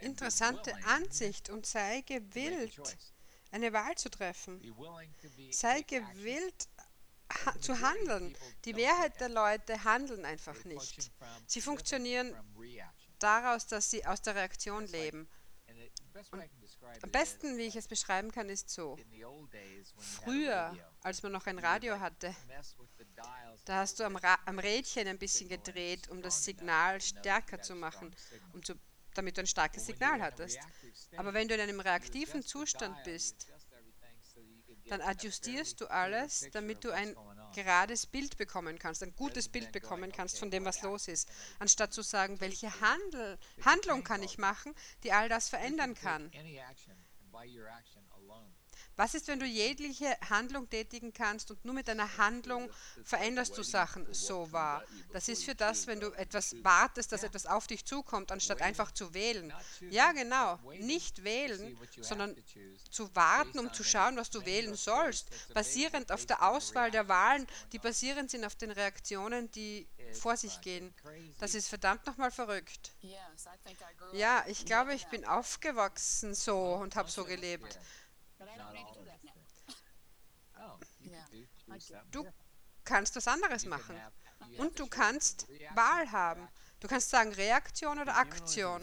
interessante Ansicht und sei gewillt, eine Wahl zu treffen. Sei gewillt ha zu handeln. Die Mehrheit der Leute handeln einfach nicht. Sie funktionieren daraus, dass sie aus der Reaktion leben. Und am besten, wie ich es beschreiben kann, ist so. Früher, als man noch ein Radio hatte, da hast du am, Ra am Rädchen ein bisschen gedreht, um das Signal stärker zu machen, um zu, damit du ein starkes Signal hattest. Aber wenn du in einem reaktiven Zustand bist, dann adjustierst du alles, damit du ein gerades Bild bekommen kannst, ein gutes Bild bekommen kannst von dem, was los ist, anstatt zu sagen, welche Handel, Handlung kann ich machen, die all das verändern kann. Was ist, wenn du jegliche Handlung tätigen kannst und nur mit einer Handlung veränderst du Sachen so wahr? Das ist für das, wenn du etwas wartest, dass etwas auf dich zukommt, anstatt einfach zu wählen. Ja, genau. Nicht wählen, sondern zu warten, um zu schauen, was du wählen sollst. Basierend auf der Auswahl der Wahlen, die basierend sind auf den Reaktionen, die vor sich gehen. Das ist verdammt nochmal verrückt. Ja, ich glaube, ich bin aufgewachsen so und habe so gelebt. Oh, du kannst was anderes machen. Und du kannst Wahl haben. Du kannst sagen Reaktion oder Aktion.